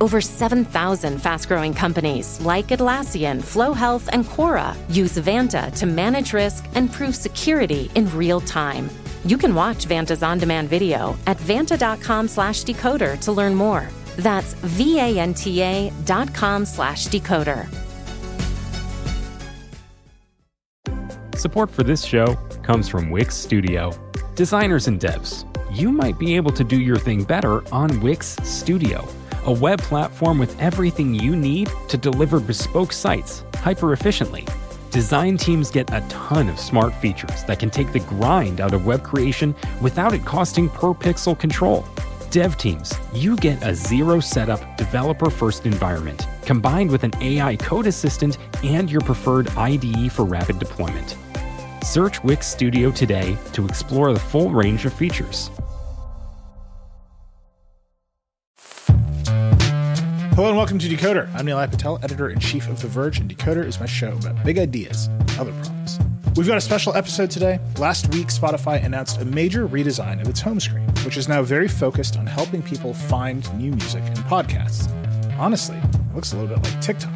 Over 7,000 fast growing companies like Atlassian, Flo Health, and Quora use Vanta to manage risk and prove security in real time. You can watch Vanta's on demand video at vanta.com slash decoder to learn more. That's V-A-N-T-A dot com slash decoder. Support for this show comes from Wix Studio. Designers and devs, you might be able to do your thing better on Wix Studio, a web platform with everything you need to deliver bespoke sites hyper efficiently. Design teams get a ton of smart features that can take the grind out of web creation without it costing per pixel control. Dev teams, you get a zero setup, developer first environment combined with an AI code assistant and your preferred IDE for rapid deployment. Search Wix Studio today to explore the full range of features. Hello and welcome to Decoder. I'm Nilay Patel, editor in chief of The Verge, and Decoder is my show about big ideas, other problems. We've got a special episode today. Last week, Spotify announced a major redesign of its home screen, which is now very focused on helping people find new music and podcasts. Honestly, it looks a little bit like TikTok.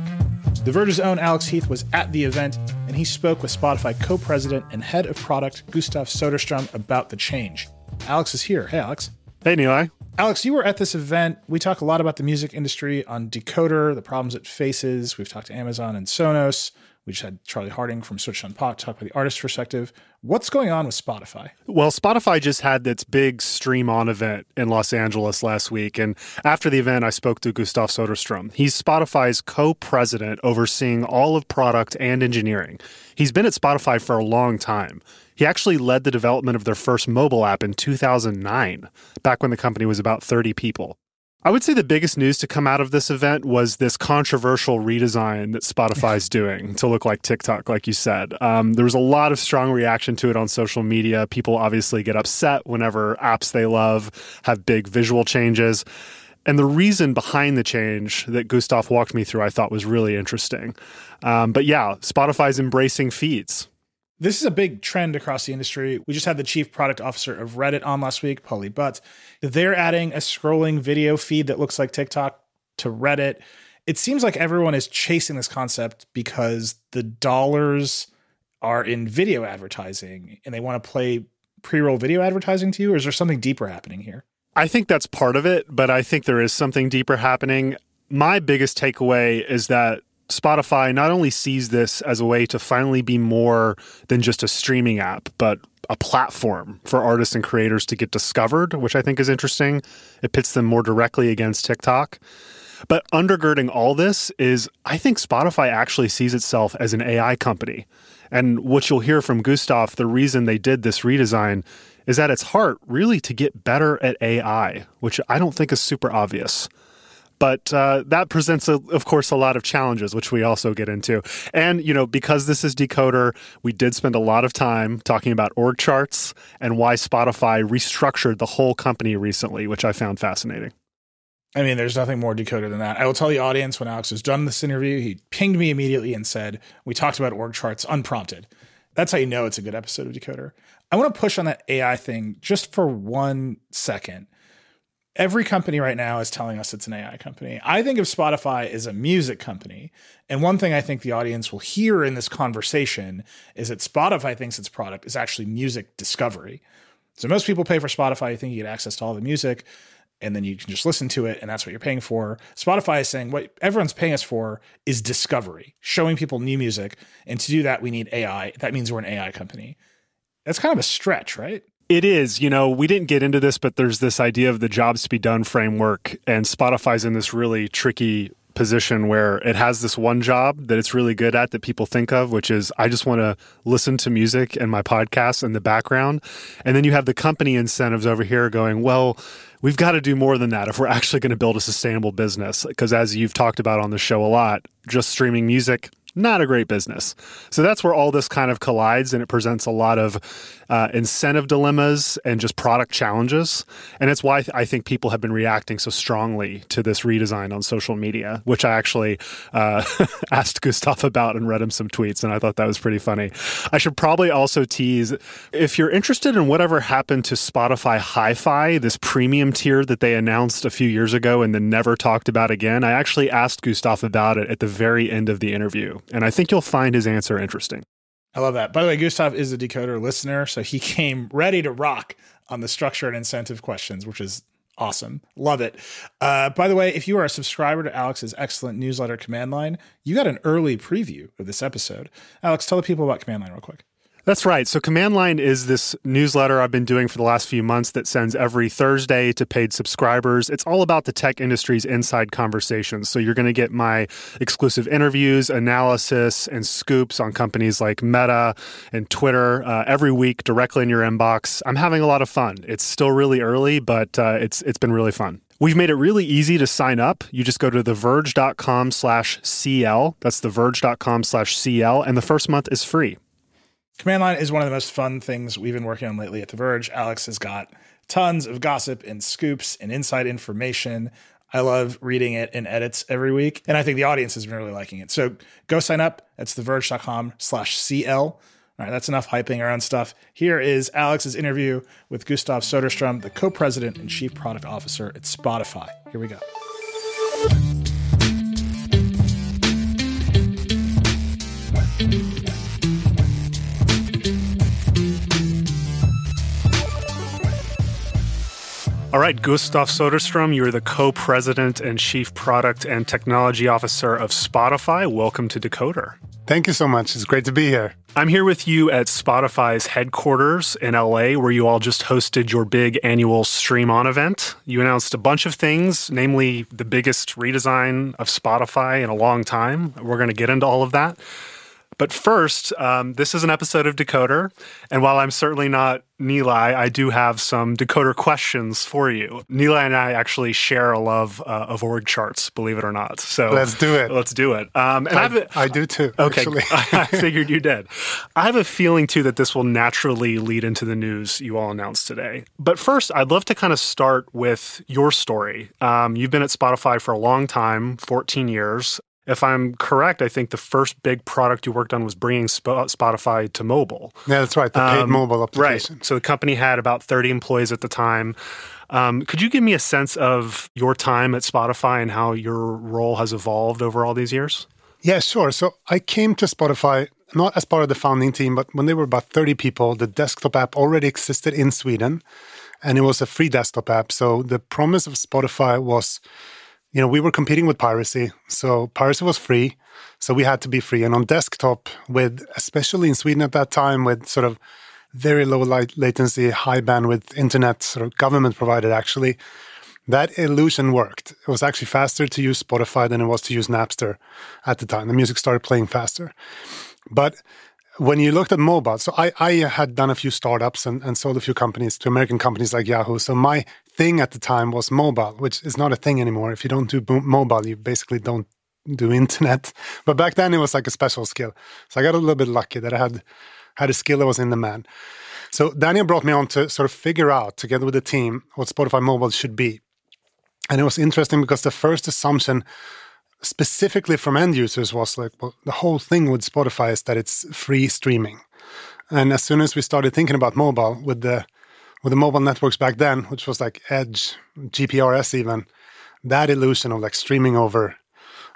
The Verge's own Alex Heath was at the event, and he spoke with Spotify co president and head of product Gustav Soderstrom about the change. Alex is here. Hey, Alex. Hey, Nilay. Alex, you were at this event. We talk a lot about the music industry on Decoder, the problems it faces. We've talked to Amazon and Sonos. We just had Charlie Harding from Switched on Pop talk about the artist perspective. What's going on with Spotify? Well, Spotify just had its big Stream On event in Los Angeles last week. And after the event, I spoke to Gustav Soderstrom. He's Spotify's co president overseeing all of product and engineering. He's been at Spotify for a long time. He actually led the development of their first mobile app in 2009, back when the company was about 30 people. I would say the biggest news to come out of this event was this controversial redesign that Spotify's doing to look like TikTok, like you said. Um, there was a lot of strong reaction to it on social media. People obviously get upset whenever apps they love have big visual changes. And the reason behind the change that Gustav walked me through, I thought was really interesting. Um, but yeah, Spotify's embracing feeds. This is a big trend across the industry. We just had the chief product officer of Reddit on last week, Pali Bhat. They're adding a scrolling video feed that looks like TikTok to Reddit. It seems like everyone is chasing this concept because the dollars are in video advertising and they want to play pre roll video advertising to you, or is there something deeper happening here? I think that's part of it, but I think there is something deeper happening. My biggest takeaway is that Spotify not only sees this as a way to finally be more than just a streaming app, but a platform for artists and creators to get discovered, which I think is interesting. It pits them more directly against TikTok. But undergirding all this is I think Spotify actually sees itself as an AI company. And what you'll hear from Gustav, the reason they did this redesign is at its heart really to get better at AI, which I don't think is super obvious. But uh, that presents, a, of course, a lot of challenges, which we also get into. And, you know, because this is Decoder, we did spend a lot of time talking about org charts and why Spotify restructured the whole company recently, which I found fascinating. I mean, there's nothing more decoder than that. I will tell the audience when Alex was done this interview, he pinged me immediately and said, We talked about org charts unprompted. That's how you know it's a good episode of Decoder. I want to push on that AI thing just for one second every company right now is telling us it's an AI company. I think of Spotify as a music company. And one thing I think the audience will hear in this conversation is that Spotify thinks its product is actually music discovery. So most people pay for Spotify, you think you get access to all the music and then you can just listen to it and that's what you're paying for. Spotify is saying what everyone's paying us for is discovery, showing people new music. And to do that, we need AI. That means we're an AI company. That's kind of a stretch, right? It is. You know, we didn't get into this, but there's this idea of the jobs to be done framework, and Spotify's in this really tricky position where it has this one job that it's really good at that people think of, which is I just want to listen to music and my podcast in the background. And then you have the company incentives over here going, well, we've got to do more than that if we're actually going to build a sustainable business. Because as you've talked about on the show a lot, just streaming music not a great business. So that's where all this kind of collides and it presents a lot of uh, incentive dilemmas and just product challenges. And it's why I think people have been reacting so strongly to this redesign on social media, which I actually uh, asked Gustav about and read him some tweets. And I thought that was pretty funny. I should probably also tease if you're interested in whatever happened to Spotify Hi Fi, this premium tier that they announced a few years ago and then never talked about again, I actually asked Gustav about it at the very end of the interview and I think you'll find his answer interesting. I love that. By the way, Gustav is a decoder listener, so he came ready to rock on the structure and incentive questions, which is awesome. Love it. Uh, by the way, if you are a subscriber to Alex's excellent newsletter, Command Line, you got an early preview of this episode. Alex, tell the people about Command Line real quick. That's right. So, Command Line is this newsletter I've been doing for the last few months that sends every Thursday to paid subscribers. It's all about the tech industry's inside conversations. So, you're going to get my exclusive interviews, analysis, and scoops on companies like Meta and Twitter uh, every week directly in your inbox. I'm having a lot of fun. It's still really early, but uh, it's it's been really fun. We've made it really easy to sign up. You just go to theverge.com slash CL. That's theverge.com slash CL. And the first month is free. Command Line is one of the most fun things we've been working on lately at The Verge. Alex has got tons of gossip and scoops and inside information. I love reading it in edits every week. And I think the audience has been really liking it. So go sign up. That's theverge.com slash CL. All right, that's enough hyping around stuff. Here is Alex's interview with Gustav Soderstrom, the co president and chief product officer at Spotify. Here we go. All right, Gustav Soderstrom, you're the co president and chief product and technology officer of Spotify. Welcome to Decoder. Thank you so much. It's great to be here. I'm here with you at Spotify's headquarters in LA, where you all just hosted your big annual Stream On event. You announced a bunch of things, namely the biggest redesign of Spotify in a long time. We're going to get into all of that. But first, um, this is an episode of Decoder. And while I'm certainly not Nilay, I do have some Decoder questions for you. Nilay and I actually share a love uh, of org charts, believe it or not. So let's do it. Let's do it. Um, and I, a, I do too. Okay, I figured you did. I have a feeling too that this will naturally lead into the news you all announced today. But first, I'd love to kind of start with your story. Um, you've been at Spotify for a long time, 14 years. If I'm correct, I think the first big product you worked on was bringing Spotify to mobile. Yeah, that's right. The paid um, mobile application. Right. So the company had about 30 employees at the time. Um, could you give me a sense of your time at Spotify and how your role has evolved over all these years? Yeah, sure. So I came to Spotify not as part of the founding team, but when they were about 30 people, the desktop app already existed in Sweden and it was a free desktop app. So the promise of Spotify was you know, we were competing with piracy. So piracy was free. So we had to be free. And on desktop, with especially in Sweden at that time, with sort of very low light latency, high bandwidth internet, sort of government provided actually, that illusion worked. It was actually faster to use Spotify than it was to use Napster at the time. The music started playing faster. But when you looked at mobile, so I, I had done a few startups and, and sold a few companies to American companies like Yahoo. So my thing at the time was mobile, which is not a thing anymore. If you don't do mobile, you basically don't do internet. But back then it was like a special skill. So I got a little bit lucky that I had had a skill that was in demand. So Daniel brought me on to sort of figure out together with the team what Spotify mobile should be. And it was interesting because the first assumption specifically from end users was like, well, the whole thing with Spotify is that it's free streaming. And as soon as we started thinking about mobile with the with the mobile networks back then, which was like Edge, GPRS even, that illusion of like streaming over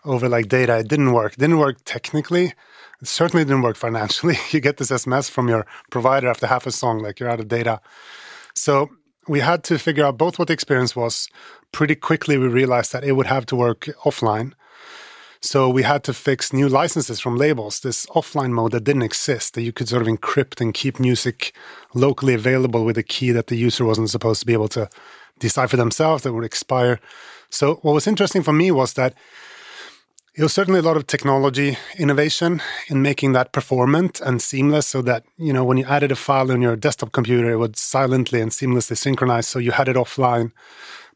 over like data, it didn't work. It didn't work technically. It certainly didn't work financially. you get this SMS from your provider after half a song, like you're out of data. So we had to figure out both what the experience was. Pretty quickly, we realized that it would have to work offline so we had to fix new licenses from labels, this offline mode that didn't exist, that you could sort of encrypt and keep music locally available with a key that the user wasn't supposed to be able to decipher themselves that would expire. So what was interesting for me was that it was certainly a lot of technology innovation in making that performant and seamless so that you know when you added a file on your desktop computer it would silently and seamlessly synchronize so you had it offline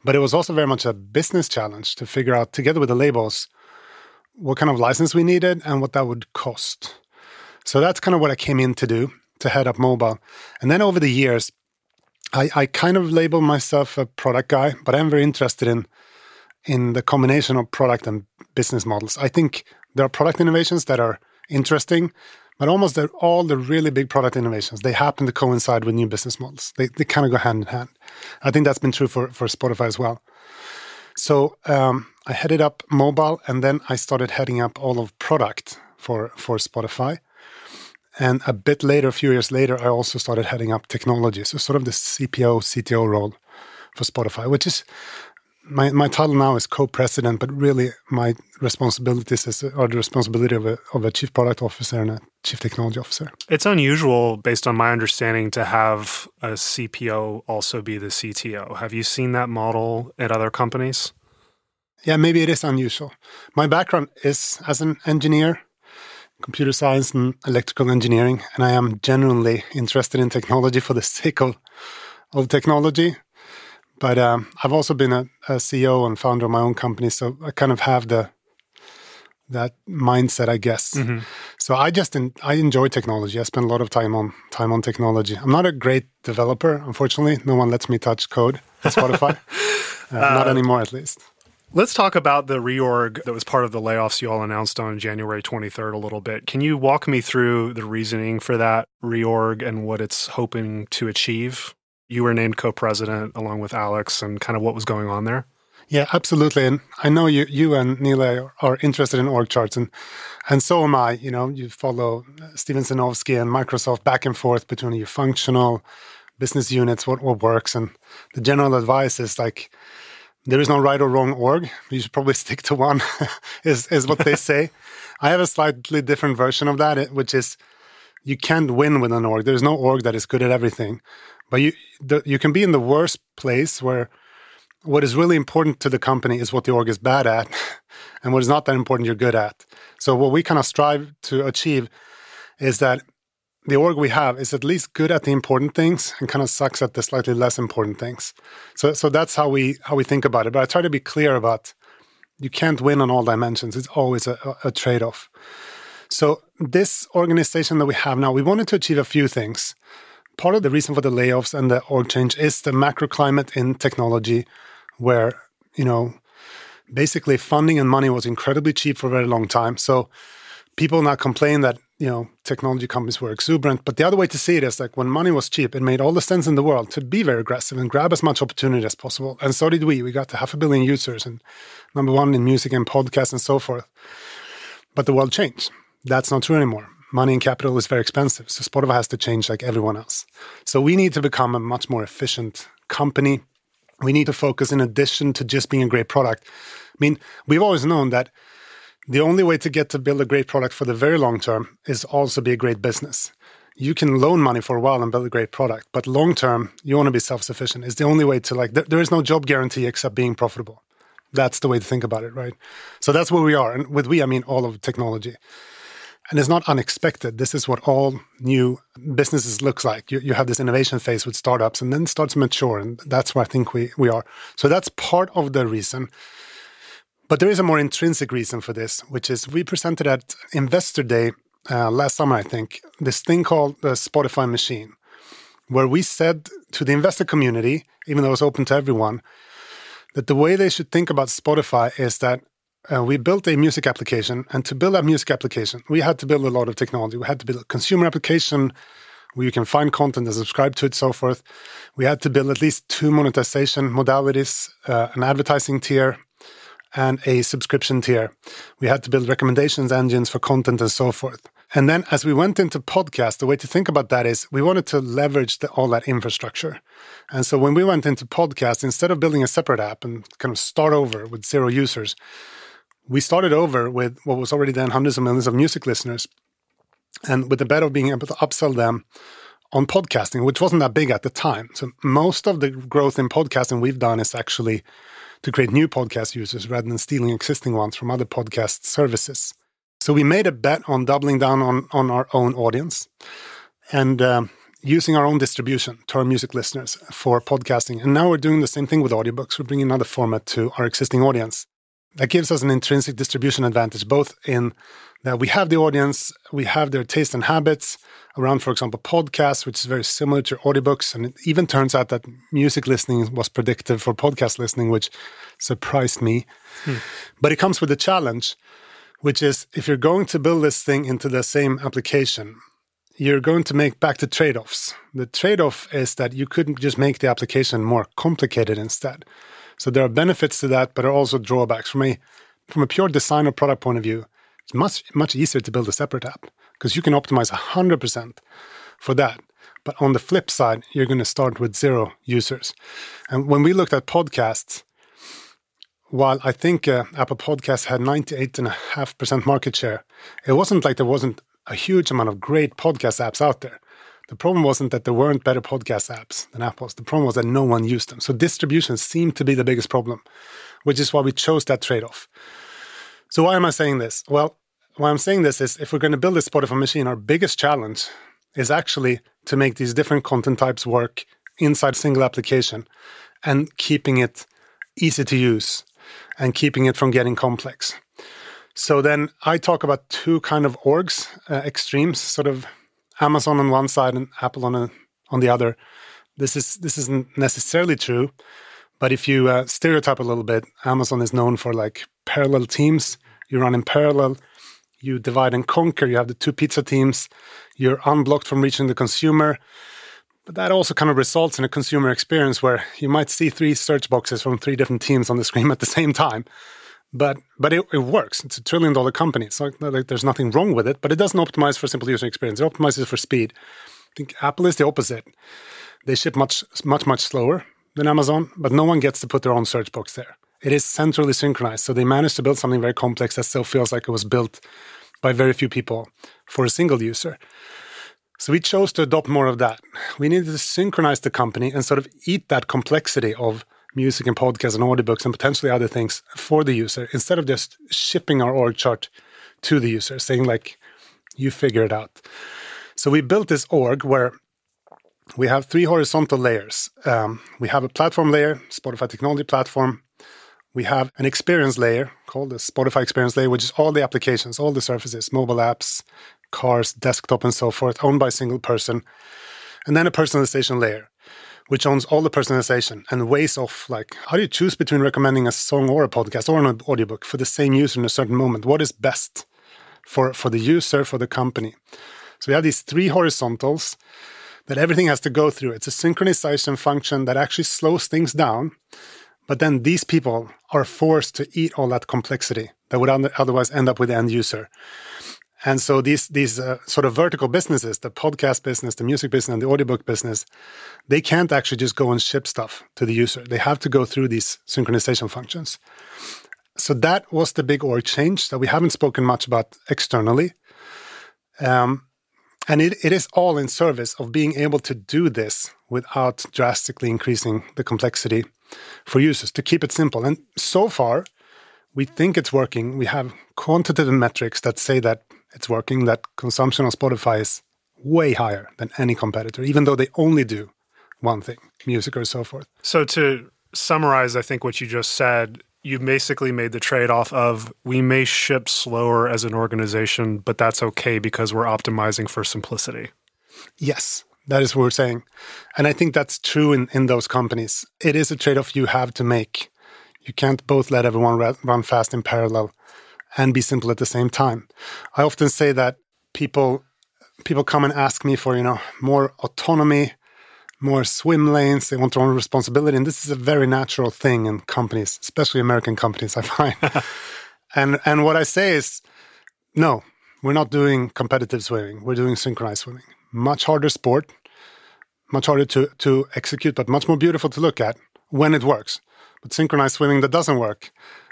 but it was also very much a business challenge to figure out together with the labels what kind of license we needed and what that would cost so that's kind of what i came in to do to head up mobile and then over the years i, I kind of label myself a product guy but i'm very interested in in the combination of product and business models. I think there are product innovations that are interesting, but almost all the really big product innovations they happen to coincide with new business models. They they kind of go hand in hand. I think that's been true for for Spotify as well. So um, I headed up mobile, and then I started heading up all of product for for Spotify. And a bit later, a few years later, I also started heading up technology. So sort of the CPO, CTO role for Spotify, which is my, my title now is co-president, but really my responsibilities is, are the responsibility of a, of a chief product officer and a chief technology officer. It's unusual, based on my understanding, to have a CPO also be the CTO. Have you seen that model at other companies? Yeah, maybe it is unusual. My background is as an engineer, computer science and electrical engineering, and I am genuinely interested in technology for the sake of, of technology. But um, I've also been a, a, CEO and founder of my own company, so I kind of have the that mindset, I guess. Mm-hmm. So I just in, I enjoy technology. I spend a lot of time on time on technology. I'm not a great developer, unfortunately. No one lets me touch code at Spotify. uh, uh, not anymore, at least. Let's talk about the reorg that was part of the layoffs you all announced on January 23rd a little bit. Can you walk me through the reasoning for that reorg and what it's hoping to achieve? you were named co-president along with Alex and kind of what was going on there? Yeah, absolutely. And I know you, you and Nilay are interested in org charts, and and so am I. You know, you follow Steven Sinofsky and Microsoft back and forth between your functional business units, what what works, and the general advice is like there is no right or wrong org. You should probably stick to one. is is what they say. I have a slightly different version of that, which is you can't win with an org. There's no org that is good at everything. But you the, you can be in the worst place where what is really important to the company is what the org is bad at, and what is not that important you're good at. So what we kind of strive to achieve is that the org we have is at least good at the important things and kind of sucks at the slightly less important things. So so that's how we how we think about it. But I try to be clear about you can't win on all dimensions. It's always a, a trade off. So this organization that we have now, we wanted to achieve a few things part of the reason for the layoffs and the org change is the macro climate in technology, where you know basically funding and money was incredibly cheap for a very long time. So people now complain that you know technology companies were exuberant, but the other way to see it is like when money was cheap, it made all the sense in the world to be very aggressive and grab as much opportunity as possible. And so did we. We got to half a billion users and number one in music and podcasts and so forth. But the world changed. That's not true anymore money and capital is very expensive. So Spotify has to change like everyone else. So we need to become a much more efficient company. We need to focus in addition to just being a great product. I mean, we've always known that the only way to get to build a great product for the very long term is also be a great business. You can loan money for a while and build a great product, but long term, you want to be self sufficient. It's the only way to like, there is no job guarantee except being profitable. That's the way to think about it, right? So that's where we are. And with we, I mean all of technology. And it's not unexpected. This is what all new businesses looks like. You, you have this innovation phase with startups and then starts mature. And that's where I think we, we are. So that's part of the reason. But there is a more intrinsic reason for this, which is we presented at Investor Day uh, last summer, I think, this thing called the Spotify machine, where we said to the investor community, even though it was open to everyone, that the way they should think about Spotify is that uh, we built a music application. And to build that music application, we had to build a lot of technology. We had to build a consumer application where you can find content and subscribe to it, so forth. We had to build at least two monetization modalities, uh, an advertising tier and a subscription tier. We had to build recommendations engines for content and so forth. And then as we went into podcast, the way to think about that is we wanted to leverage the, all that infrastructure. And so when we went into podcast, instead of building a separate app and kind of start over with zero users, we started over with what was already then hundreds of millions of music listeners, and with the bet of being able to upsell them on podcasting, which wasn't that big at the time. So most of the growth in podcasting we've done is actually to create new podcast users rather than stealing existing ones from other podcast services. So we made a bet on doubling down on, on our own audience and uh, using our own distribution to our music listeners for podcasting. And now we're doing the same thing with audiobooks. We're bringing another format to our existing audience. That gives us an intrinsic distribution advantage, both in that we have the audience, we have their taste and habits around, for example, podcasts, which is very similar to audiobooks. And it even turns out that music listening was predictive for podcast listening, which surprised me. Hmm. But it comes with a challenge, which is if you're going to build this thing into the same application, you're going to make back to trade offs. The trade off is that you couldn't just make the application more complicated instead. So there are benefits to that, but there are also drawbacks. From a from a pure design or product point of view, it's much much easier to build a separate app because you can optimize 100% for that. But on the flip side, you're going to start with zero users. And when we looked at podcasts, while I think uh, Apple Podcasts had 98.5% market share, it wasn't like there wasn't a huge amount of great podcast apps out there. The problem wasn't that there weren't better podcast apps than Apple's. The problem was that no one used them. So distribution seemed to be the biggest problem, which is why we chose that trade off. So why am I saying this? Well, why I'm saying this is if we're going to build a Spotify machine, our biggest challenge is actually to make these different content types work inside a single application and keeping it easy to use and keeping it from getting complex. So then I talk about two kind of orgs, uh, extremes, sort of Amazon on one side and Apple on a, on the other. This is this isn't necessarily true, but if you uh, stereotype a little bit, Amazon is known for like parallel teams. You run in parallel. You divide and conquer. You have the two pizza teams. You're unblocked from reaching the consumer. But that also kind of results in a consumer experience where you might see three search boxes from three different teams on the screen at the same time. But but it, it works. It's a trillion dollar company. It's like, like there's nothing wrong with it, but it doesn't optimize for simple user experience. It optimizes for speed. I think Apple is the opposite. They ship much much much slower than Amazon, but no one gets to put their own search box there. It is centrally synchronized. So they managed to build something very complex that still feels like it was built by very few people for a single user. So we chose to adopt more of that. We needed to synchronize the company and sort of eat that complexity of music and podcasts and audiobooks and potentially other things for the user instead of just shipping our org chart to the user, saying like, you figure it out. So we built this org where we have three horizontal layers. Um, we have a platform layer, Spotify technology platform. We have an experience layer called the Spotify experience layer, which is all the applications, all the surfaces, mobile apps, cars, desktop, and so forth, owned by a single person. And then a personalization layer, which owns all the personalization and ways of like how do you choose between recommending a song or a podcast or an audiobook for the same user in a certain moment? What is best for, for the user, for the company? So we have these three horizontals that everything has to go through. It's a synchronization function that actually slows things down. But then these people are forced to eat all that complexity that would otherwise end up with the end user. And so these these uh, sort of vertical businesses, the podcast business, the music business, and the audiobook business, they can't actually just go and ship stuff to the user. They have to go through these synchronization functions. So that was the big org change that we haven't spoken much about externally. Um, and it, it is all in service of being able to do this without drastically increasing the complexity for users to keep it simple. And so far, we think it's working. We have quantitative metrics that say that it's working, that consumption on Spotify is way higher than any competitor, even though they only do one thing, music or so forth. So to summarize, I think what you just said, you basically made the trade off of we may ship slower as an organization, but that's okay because we're optimizing for simplicity. Yes, that is what we're saying. And I think that's true in, in those companies. It is a trade off you have to make. You can't both let everyone run fast in parallel and be simple at the same time. I often say that people people come and ask me for, you know, more autonomy, more swim lanes, they want their own responsibility. And this is a very natural thing in companies, especially American companies, I find. and and what I say is no, we're not doing competitive swimming. We're doing synchronized swimming. Much harder sport, much harder to, to execute, but much more beautiful to look at when it works. But synchronized swimming that doesn't work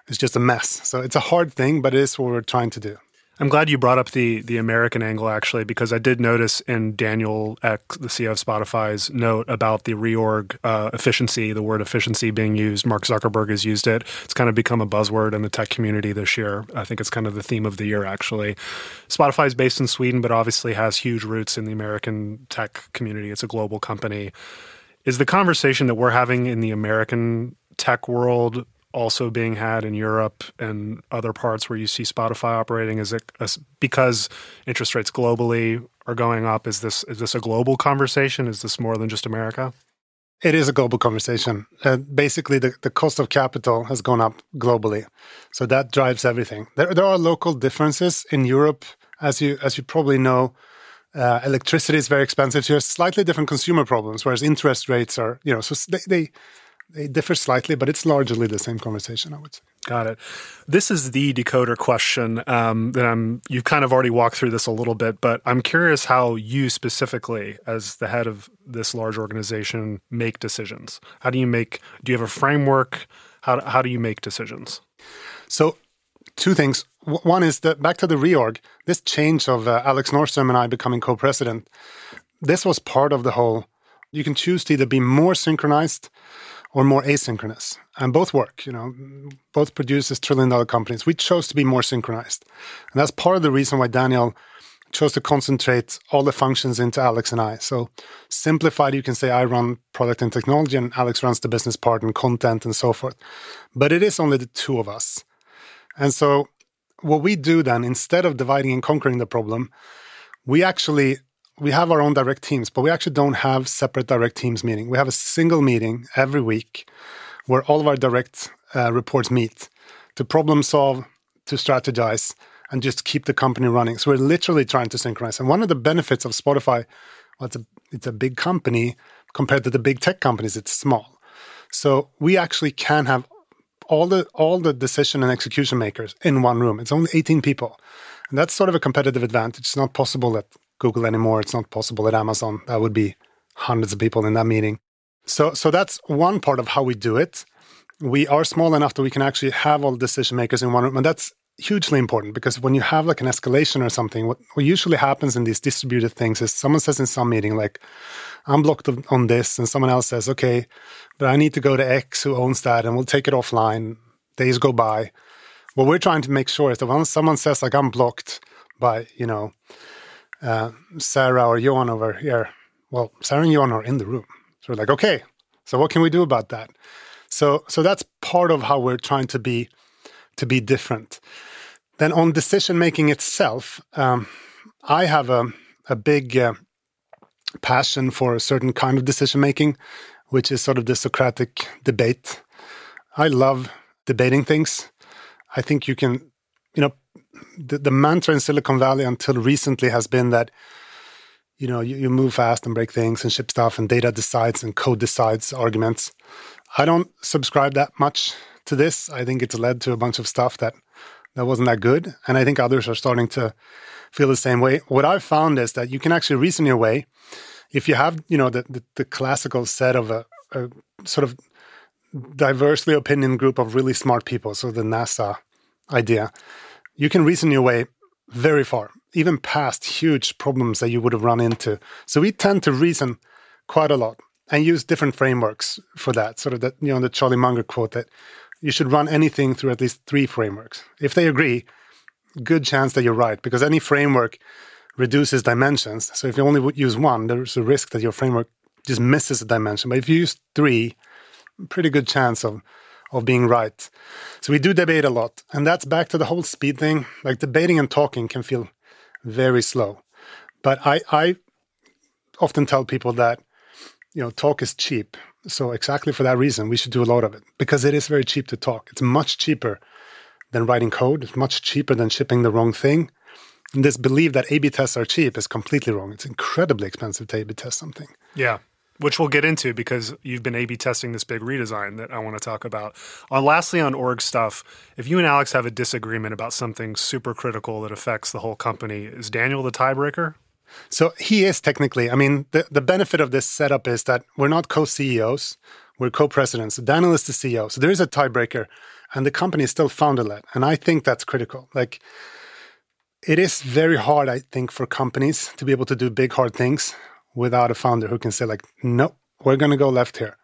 is just a mess. So it's a hard thing, but it is what we're trying to do. I'm glad you brought up the the American angle actually, because I did notice in Daniel Ek, the CEO of Spotify's note about the reorg uh, efficiency, the word efficiency being used. Mark Zuckerberg has used it. It's kind of become a buzzword in the tech community this year. I think it's kind of the theme of the year actually. Spotify is based in Sweden, but obviously has huge roots in the American tech community. It's a global company. Is the conversation that we're having in the American tech world also being had in Europe and other parts where you see Spotify operating? Is it because interest rates globally are going up? Is this is this a global conversation? Is this more than just America? It is a global conversation. Uh, basically, the, the cost of capital has gone up globally, so that drives everything. There, there are local differences in Europe, as you as you probably know. Uh, electricity is very expensive. So you have slightly different consumer problems, whereas interest rates are, you know, so they, they they differ slightly, but it's largely the same conversation, I would say. Got it. This is the decoder question um, that I'm. You've kind of already walked through this a little bit, but I'm curious how you specifically, as the head of this large organization, make decisions. How do you make? Do you have a framework? How how do you make decisions? So, two things. One is that back to the reorg. This change of uh, Alex Norström and I becoming co-president. This was part of the whole. You can choose to either be more synchronized or more asynchronous. And both work, you know, both produce as trillion dollar companies. We chose to be more synchronized. And that's part of the reason why Daniel chose to concentrate all the functions into Alex and I. So simplified, you can say I run product and technology and Alex runs the business part and content and so forth. But it is only the two of us. And so what we do then, instead of dividing and conquering the problem, we actually we have our own direct teams, but we actually don't have separate direct teams meeting. We have a single meeting every week where all of our direct uh, reports meet to problem solve, to strategize, and just keep the company running. So we're literally trying to synchronize. And one of the benefits of Spotify, well, it's a it's a big company compared to the big tech companies. It's small, so we actually can have all the all the decision and execution makers in one room. It's only 18 people. And that's sort of a competitive advantage. It's not possible at Google anymore. It's not possible at Amazon. That would be hundreds of people in that meeting. So, so that's one part of how we do it. We are small enough that we can actually have all the decision makers in one room, and that's hugely important because when you have like an escalation or something, what, what usually happens in these distributed things is someone says in some meeting like, "I'm blocked on this," and someone else says, "Okay, but I need to go to X who owns that, and we'll take it offline." Days go by. What we're trying to make sure is that when someone says like, "I'm blocked," by you know uh, Sarah or Johan over here. Well, Sarah and Johan are in the room. So we're like, okay, so what can we do about that? So so that's part of how we're trying to be to be different. Then on decision making itself, um, I have a a big uh, passion for a certain kind of decision making, which is sort of the Socratic debate. I love debating things. I think you can, you know, the, the mantra in Silicon Valley until recently has been that you know you, you move fast and break things and ship stuff and data decides and code decides arguments. I don't subscribe that much to this. I think it's led to a bunch of stuff that that wasn't that good, and I think others are starting to feel the same way. What I've found is that you can actually reason your way if you have you know the the, the classical set of a, a sort of diversely opinion group of really smart people, so the NASA idea you can reason your way very far, even past huge problems that you would have run into. So we tend to reason quite a lot and use different frameworks for that. Sort of that, you know, the Charlie Munger quote that you should run anything through at least three frameworks. If they agree, good chance that you're right, because any framework reduces dimensions. So if you only use one, there's a risk that your framework just misses a dimension. But if you use three, pretty good chance of of being right. So we do debate a lot. And that's back to the whole speed thing. Like debating and talking can feel very slow. But I, I often tell people that, you know, talk is cheap. So exactly for that reason, we should do a lot of it because it is very cheap to talk. It's much cheaper than writing code. It's much cheaper than shipping the wrong thing. And this belief that A/B tests are cheap is completely wrong. It's incredibly expensive to A/B test something. Yeah, which we'll get into because you've been A/B testing this big redesign that I want to talk about. On lastly, on org stuff, if you and Alex have a disagreement about something super critical that affects the whole company, is Daniel the tiebreaker? So he is technically. I mean, the, the benefit of this setup is that we're not co CEOs, we're co presidents. Daniel is the CEO. So there is a tiebreaker, and the company is still founder led. And I think that's critical. Like, it is very hard, I think, for companies to be able to do big, hard things without a founder who can say, like, no, we're going to go left here.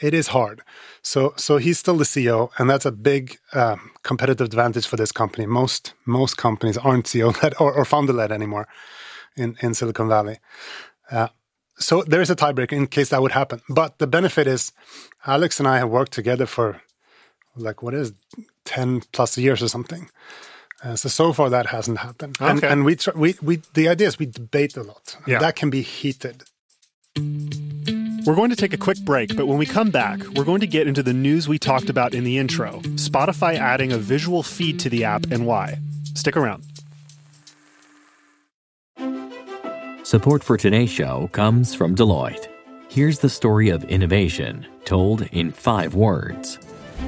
It is hard. So, so he's still the CEO, and that's a big uh, competitive advantage for this company. Most most companies aren't CEO led or, or founder led anymore in in Silicon Valley. Uh, so there is a tiebreaker in case that would happen. But the benefit is, Alex and I have worked together for like what is ten plus years or something. Uh, so so far that hasn't happened, okay. and, and we, try, we we the idea is we debate a lot. Yeah. That can be heated. We're going to take a quick break, but when we come back, we're going to get into the news we talked about in the intro Spotify adding a visual feed to the app and why. Stick around. Support for today's show comes from Deloitte. Here's the story of innovation told in five words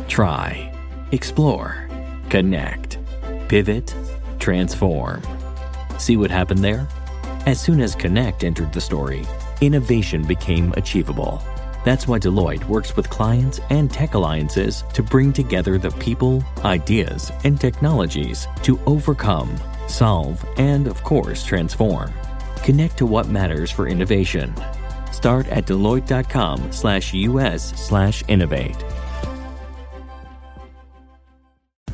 try, explore, connect pivot, transform. See what happened there? As soon as Connect entered the story, innovation became achievable. That's why Deloitte works with clients and tech alliances to bring together the people, ideas, and technologies to overcome, solve, and of course, transform. Connect to what matters for innovation. Start at Deloitte.com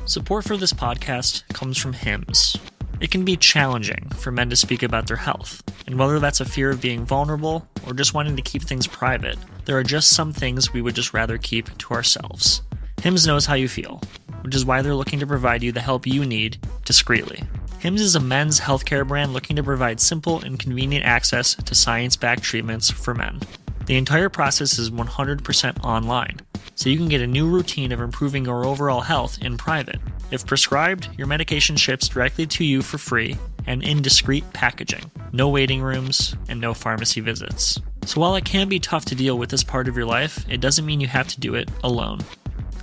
Support for this podcast comes from Hims. It can be challenging for men to speak about their health, and whether that's a fear of being vulnerable or just wanting to keep things private, there are just some things we would just rather keep to ourselves. Hims knows how you feel, which is why they're looking to provide you the help you need discreetly. Hims is a men's healthcare brand looking to provide simple and convenient access to science backed treatments for men. The entire process is 100% online, so you can get a new routine of improving your overall health in private. If prescribed, your medication ships directly to you for free and in discreet packaging. No waiting rooms and no pharmacy visits. So while it can be tough to deal with this part of your life, it doesn't mean you have to do it alone.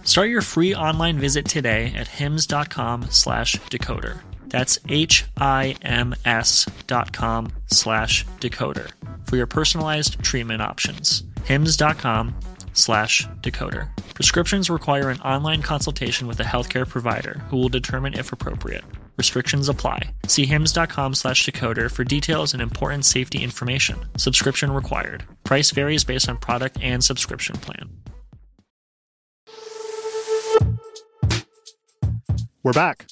Start your free online visit today at hims.com slash decoder. That's H-I-M-S dot com slash decoder for your personalized treatment options. hims.com slash decoder. Prescriptions require an online consultation with a healthcare provider who will determine if appropriate. Restrictions apply. See hims.com slash decoder for details and important safety information. Subscription required. Price varies based on product and subscription plan. We're back.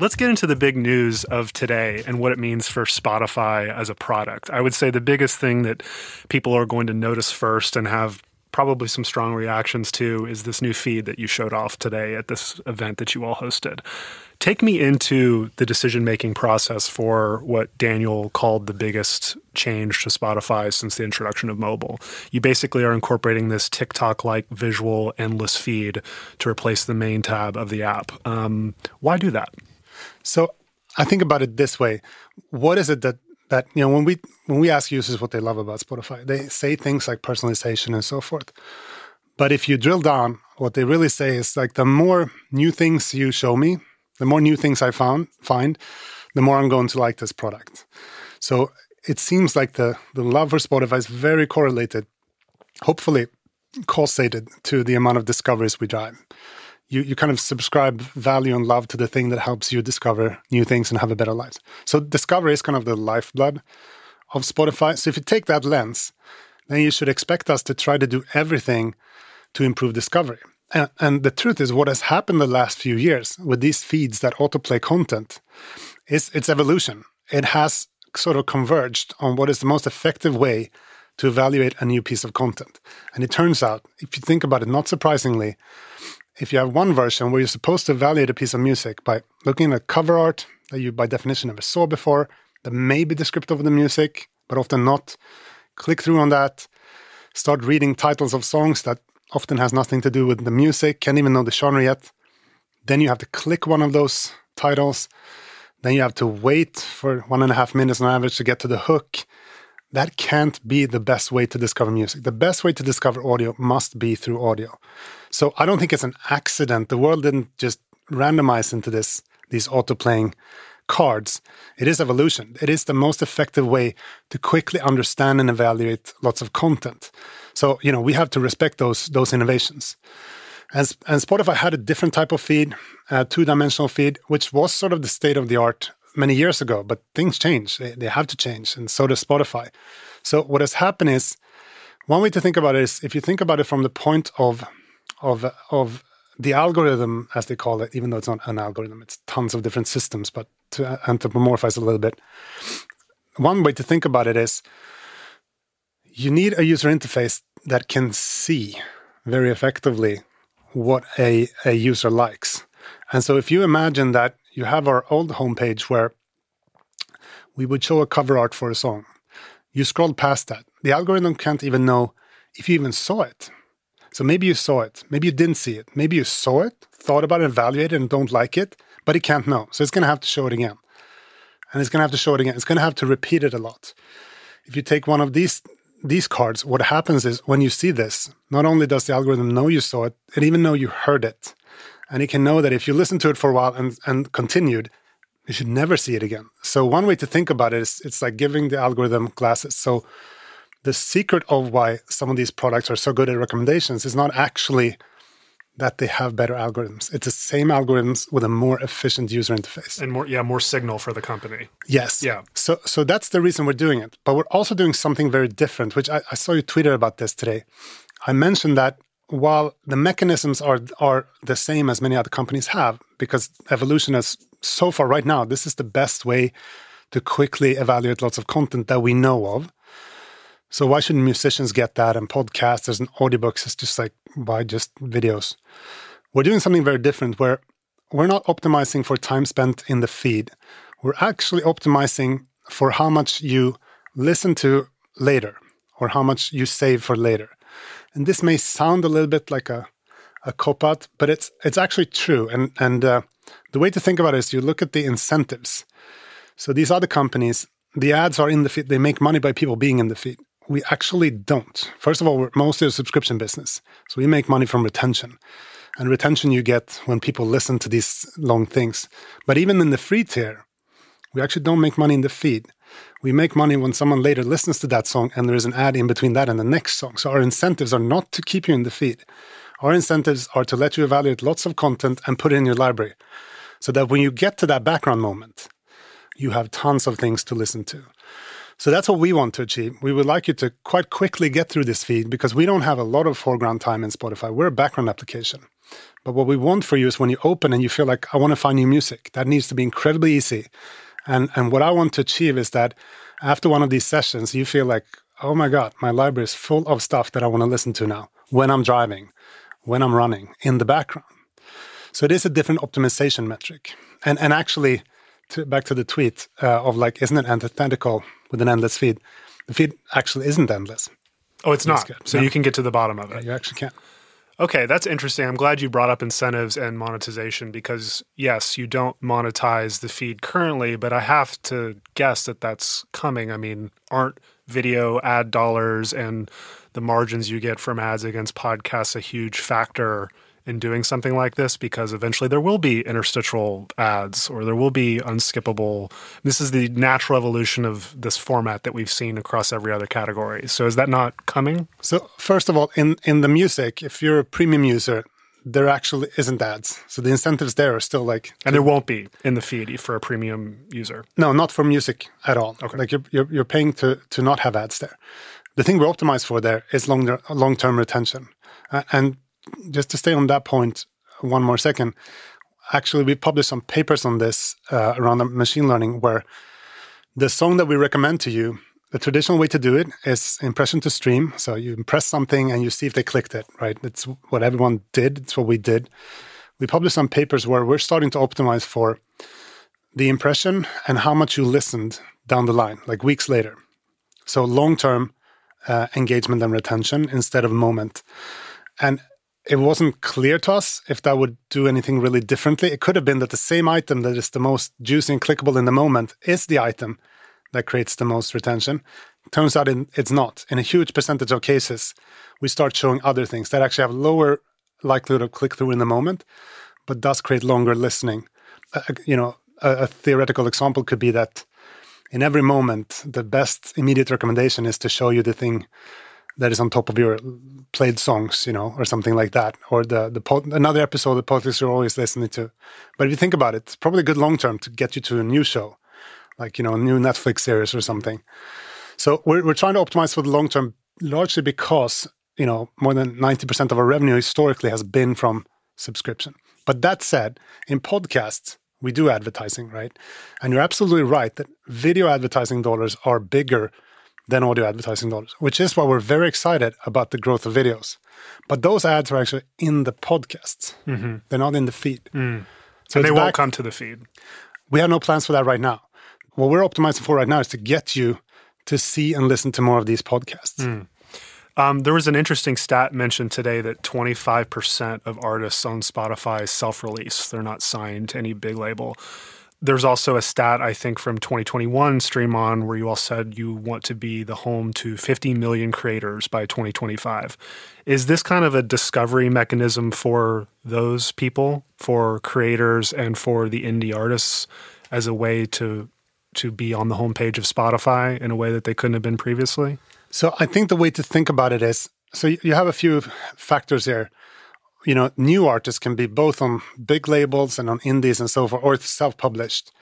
Let's get into the big news of today and what it means for Spotify as a product. I would say the biggest thing that people are going to notice first and have probably some strong reactions to is this new feed that you showed off today at this event that you all hosted. Take me into the decision making process for what Daniel called the biggest change to Spotify since the introduction of mobile. You basically are incorporating this TikTok like visual endless feed to replace the main tab of the app. Um, why do that? So I think about it this way: What is it that that you know when we when we ask users what they love about Spotify, they say things like personalization and so forth. But if you drill down, what they really say is like the more new things you show me, the more new things I found find, the more I'm going to like this product. So it seems like the the love for Spotify is very correlated, hopefully causated to the amount of discoveries we drive you, you kind of subscribe value and love to the thing that helps you discover new things and have a better life. So discovery is kind of the lifeblood of Spotify. So if you take that lens, then you should expect us to try to do everything to improve discovery. And, and the truth is, what has happened the last few years with these feeds that autoplay content is its evolution. It has sort of converged on what is the most effective way to evaluate a new piece of content. And it turns out, if you think about it, not surprisingly, if you have one version where you're supposed to evaluate a piece of music by looking at cover art that you by definition never saw before, that may be descriptive of the music, but often not, click through on that, start reading titles of songs that often has nothing to do with the music, can't even know the genre yet. Then you have to click one of those titles. Then you have to wait for one and a half minutes on average to get to the hook. That can't be the best way to discover music. The best way to discover audio must be through audio. So I don't think it's an accident. The world didn't just randomize into this these auto playing cards. It is evolution. It is the most effective way to quickly understand and evaluate lots of content. So you know we have to respect those those innovations. And, and Spotify had a different type of feed, a two dimensional feed, which was sort of the state of the art many years ago, but things change. They, they have to change, and so does Spotify. So, what has happened is one way to think about it is if you think about it from the point of, of, of the algorithm, as they call it, even though it's not an algorithm, it's tons of different systems, but to uh, anthropomorphize a little bit, one way to think about it is you need a user interface that can see very effectively what a, a user likes. And so if you imagine that you have our old homepage where we would show a cover art for a song, you scroll past that. The algorithm can't even know if you even saw it. So maybe you saw it, maybe you didn't see it, maybe you saw it, thought about it, evaluated, and don't like it, but it can't know. So it's going to have to show it again. And it's going to have to show it again. It's going to have to repeat it a lot. If you take one of these these cards, what happens is when you see this, not only does the algorithm know you saw it, it even know you heard it. And it can know that if you listen to it for a while and, and continued, you should never see it again. So one way to think about it is it's like giving the algorithm glasses. So the secret of why some of these products are so good at recommendations is not actually that they have better algorithms. It's the same algorithms with a more efficient user interface. And more yeah, more signal for the company. Yes. Yeah. So so that's the reason we're doing it. But we're also doing something very different, which I, I saw you tweeted about this today. I mentioned that while the mechanisms are are the same as many other companies have, because evolution is so far right now, this is the best way to quickly evaluate lots of content that we know of. So why shouldn't musicians get that and podcasters and audiobooks? It's just like why just videos? We're doing something very different where we're not optimizing for time spent in the feed. We're actually optimizing for how much you listen to later or how much you save for later. And this may sound a little bit like a, a cop out, but it's it's actually true. And and uh, the way to think about it is you look at the incentives. So these other companies, the ads are in the feed. They make money by people being in the feed we actually don't. First of all, we're mostly a subscription business. So we make money from retention. And retention you get when people listen to these long things. But even in the free tier, we actually don't make money in the feed. We make money when someone later listens to that song and there is an ad in between that and the next song. So our incentives are not to keep you in the feed. Our incentives are to let you evaluate lots of content and put it in your library. So that when you get to that background moment, you have tons of things to listen to. So that's what we want to achieve. We would like you to quite quickly get through this feed because we don't have a lot of foreground time in Spotify. We're a background application. But what we want for you is when you open and you feel like, I want to find new music, that needs to be incredibly easy. And, and what I want to achieve is that after one of these sessions, you feel like, oh my God, my library is full of stuff that I want to listen to now when I'm driving, when I'm running in the background. So it is a different optimization metric. And, and actually, to, back to the tweet uh, of like, isn't it antithetical with an endless feed? The feed actually isn't endless. Oh, it's not. So no. you can get to the bottom of it. Yeah, you actually can. Okay, that's interesting. I'm glad you brought up incentives and monetization because, yes, you don't monetize the feed currently, but I have to guess that that's coming. I mean, aren't video ad dollars and the margins you get from ads against podcasts a huge factor in doing something like this because eventually there will be interstitial ads or there will be unskippable. This is the natural evolution of this format that we've seen across every other category. So is that not coming? So first of all, in in the music, if you're a premium user, there actually isn't ads. So the incentives there are still like And there won't be in the feed for a premium user. No, not for music at all. Okay. Like you're you're, you're paying to to not have ads there. The thing we're optimized for there is long long term retention. Uh, and just to stay on that point one more second, actually, we published some papers on this uh, around machine learning where the song that we recommend to you, the traditional way to do it is impression to stream. So you impress something and you see if they clicked it, right? It's what everyone did, it's what we did. We published some papers where we're starting to optimize for the impression and how much you listened down the line, like weeks later. So long term uh, engagement and retention instead of moment. And it wasn't clear to us if that would do anything really differently. It could have been that the same item that is the most juicy and clickable in the moment is the item that creates the most retention. Turns out it's not. In a huge percentage of cases, we start showing other things that actually have lower likelihood of click through in the moment, but does create longer listening. Uh, you know, a, a theoretical example could be that in every moment, the best immediate recommendation is to show you the thing that is on top of your played songs, you know, or something like that, or the the another episode of politics you're always listening to. But if you think about it, it's probably a good long term to get you to a new show, like you know, a new Netflix series or something. So we're we're trying to optimize for the long term, largely because you know more than ninety percent of our revenue historically has been from subscription. But that said, in podcasts we do advertising, right? And you're absolutely right that video advertising dollars are bigger than audio advertising dollars, which is why we're very excited about the growth of videos. But those ads are actually in the podcasts; Mm-hmm. they're not in the feed. Mm. So and they won't back- come to the feed. We have no plans for that right now. What we're optimizing for right now is to get you to see and listen to more of these podcasts. Mm. Um, there was an interesting stat mentioned today that 25% of artists on Spotify self release. They're not signed to any big label. There's also a stat, I think, from 2021 Stream On, where you all said you want to be the home to 50 million creators by 2025. Is this kind of a discovery mechanism for those people, for creators, and for the indie artists as a way to to be on the homepage of Spotify in a way that they couldn't have been previously? So I think the way to think about it is so you have a few factors here. You know, new artists can be both on big labels and on indies and so forth, or self published.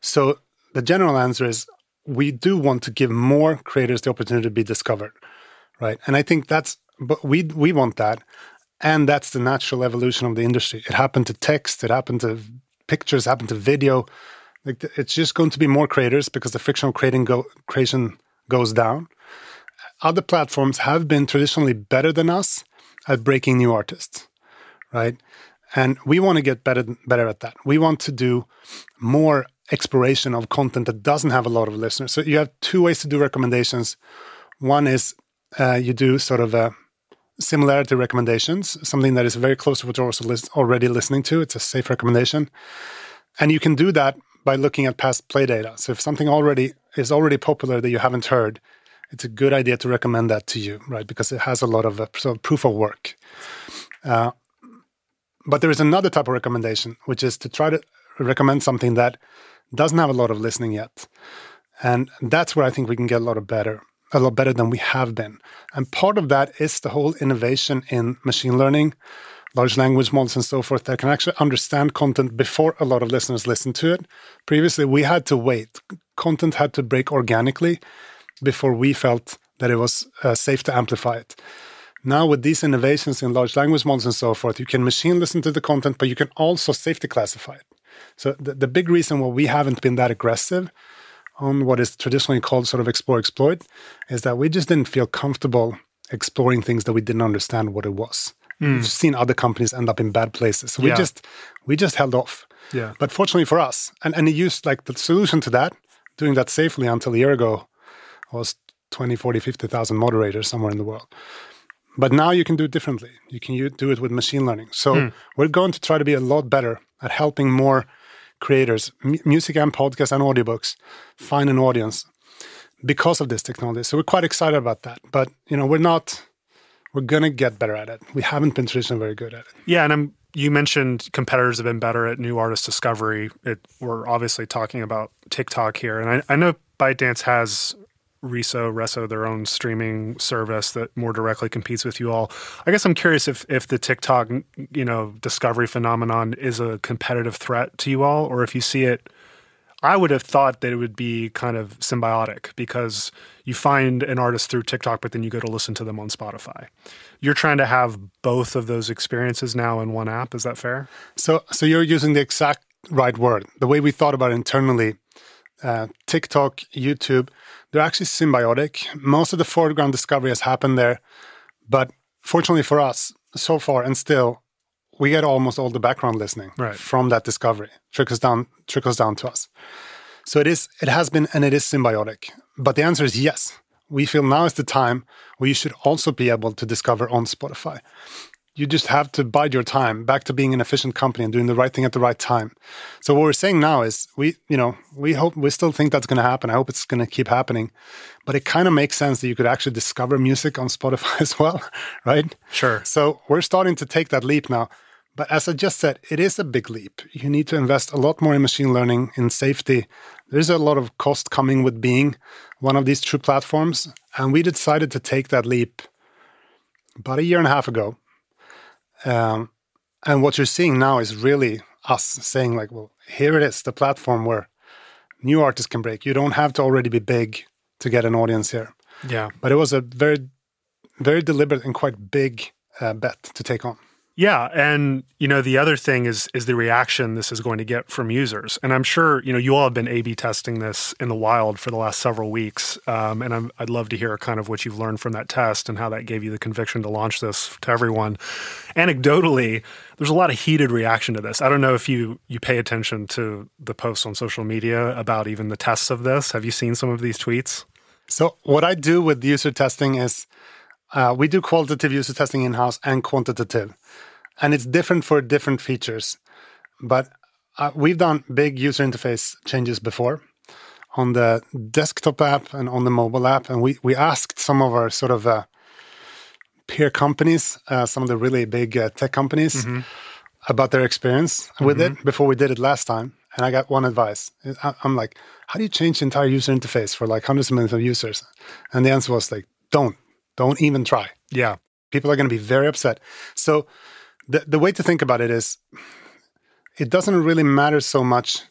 So the general answer is we do want to give more creators the opportunity to be discovered, right? And I think that's, but we we want that, and that's the natural evolution of the industry. It happened to text, it happened to pictures, it happened to video. Like it's just going to be more creators because the friction of creating go, creation goes down other platforms have been traditionally better than us at breaking new artists, right? And we want to get better better at that. We want to do more exploration of content that doesn't have a lot of listeners. So you have two ways to do recommendations. One is uh, you do sort of a similarity recommendations, something that is very close to what you're already listening to. It's a safe recommendation, and you can do that by looking at past play data. So if something already is already popular that you haven't heard, it's a good idea to recommend that to you, right? Because it has a lot of uh, sort of proof of work. Uh, but there is another type of recommendation, which is to try to recommend something that doesn't have a lot of listening yet, and that's where I think we can get a lot of better, a lot better than we have been. And part of that is the whole innovation in machine learning, large language models, and so forth that can actually understand content before a lot of listeners listen to it. Previously, we had to wait; content had to break organically before we felt that it was uh, safe to amplify it. Now, with these innovations in large language models and so forth, you can machine listen to the content, but you can also safety classify it. So, the, the big reason why we haven't been that aggressive on what is traditionally called sort of explore exploit is that we just didn't feel comfortable exploring things that we didn't understand what it was. Hmm. We've seen other companies end up in bad places. So we Yeah. just we just held off. Yeah. But fortunately for us, and, and he used like the solution to that, doing that safely until a year ago was 20, 40, 50,000 moderators somewhere in the world. But now you can do it differently. You can do it with machine learning. So hmm. we're going to try to be a lot better at helping more creators, mu- music and podcasts and audiobooks, find an audience because of this technology. So we're quite excited about that. But you know, we're not. We're gonna get better at it. We haven't been traditionally very good at it. Yeah, and I'm, you mentioned competitors have been better at new artist discovery. It, we're obviously talking about TikTok here, and I, I know ByteDance has Resso, Resso, their own streaming service that more directly competes with you all. I guess I'm curious if if the TikTok, you know, discovery phenomenon is a competitive threat to you all, or if you see it. I would have thought that it would be kind of symbiotic because you find an artist through TikTok, but then you go to listen to them on Spotify. You're trying to have both of those experiences now in one app. Is that fair? So, so you're using the exact right word. The way we thought about it internally, uh, TikTok, YouTube, they're actually symbiotic. Most of the foreground discovery has happened there, but fortunately for us, so far and still, we get almost all the background listening Right. from that discovery. Trickles down, trickles down to us. So it is, it has been, and it is symbiotic. But the answer is yes. We feel now is the time where you should also be able to discover on Spotify you just have to bide your time back to being an efficient company and doing the right thing at the right time. So what we're saying now is we you know we hope we still think that's going to happen. I hope it's going to keep happening. But it kind of makes sense that you could actually discover music on spotify as well right? Sure. so we're starting to take that leap now. But as i just said it is a big leap. You need to invest a lot more in machine learning in safety. There's a lot of cost coming with being one of these true platforms. And we decided to take that leap about a year and a half ago. Um, and what you're seeing now is really us saying, like, well, here it is, the platform where new artists can break. You don't have to already be big to get an audience here. Yeah. But it was a very, very deliberate and quite big uh, bet to take on. Yeah, and you know the other thing is is the reaction this is going to get from users, and I'm sure you know you all have been A/B testing this in the wild for the last several weeks, um, and i would love to hear kind of what you've learned from that test and how that gave you the conviction to launch this to everyone. Anecdotally, there's a lot of heated reaction to this. I don't know if you you pay attention to the posts on social media about even the tests of this. Have you seen some of these tweets? So what I do with user testing is uh, we do qualitative user testing in house and quantitative and it's different for different features. But uh, we've done big user interface changes before on the desktop app and on the mobile app, and we we asked some of our sort of uh, peer companies, uh, some of the really big uh, tech companies, mm-hmm. about their experience mm-hmm. with it before we did it last time. And I got one advice. I'm like, how do you change the entire user interface for like hundreds of millions of users? And the answer was like, don't, don't even try. Yeah. People are going to be very upset. So the, the way to think about it is it doesn't really matter so much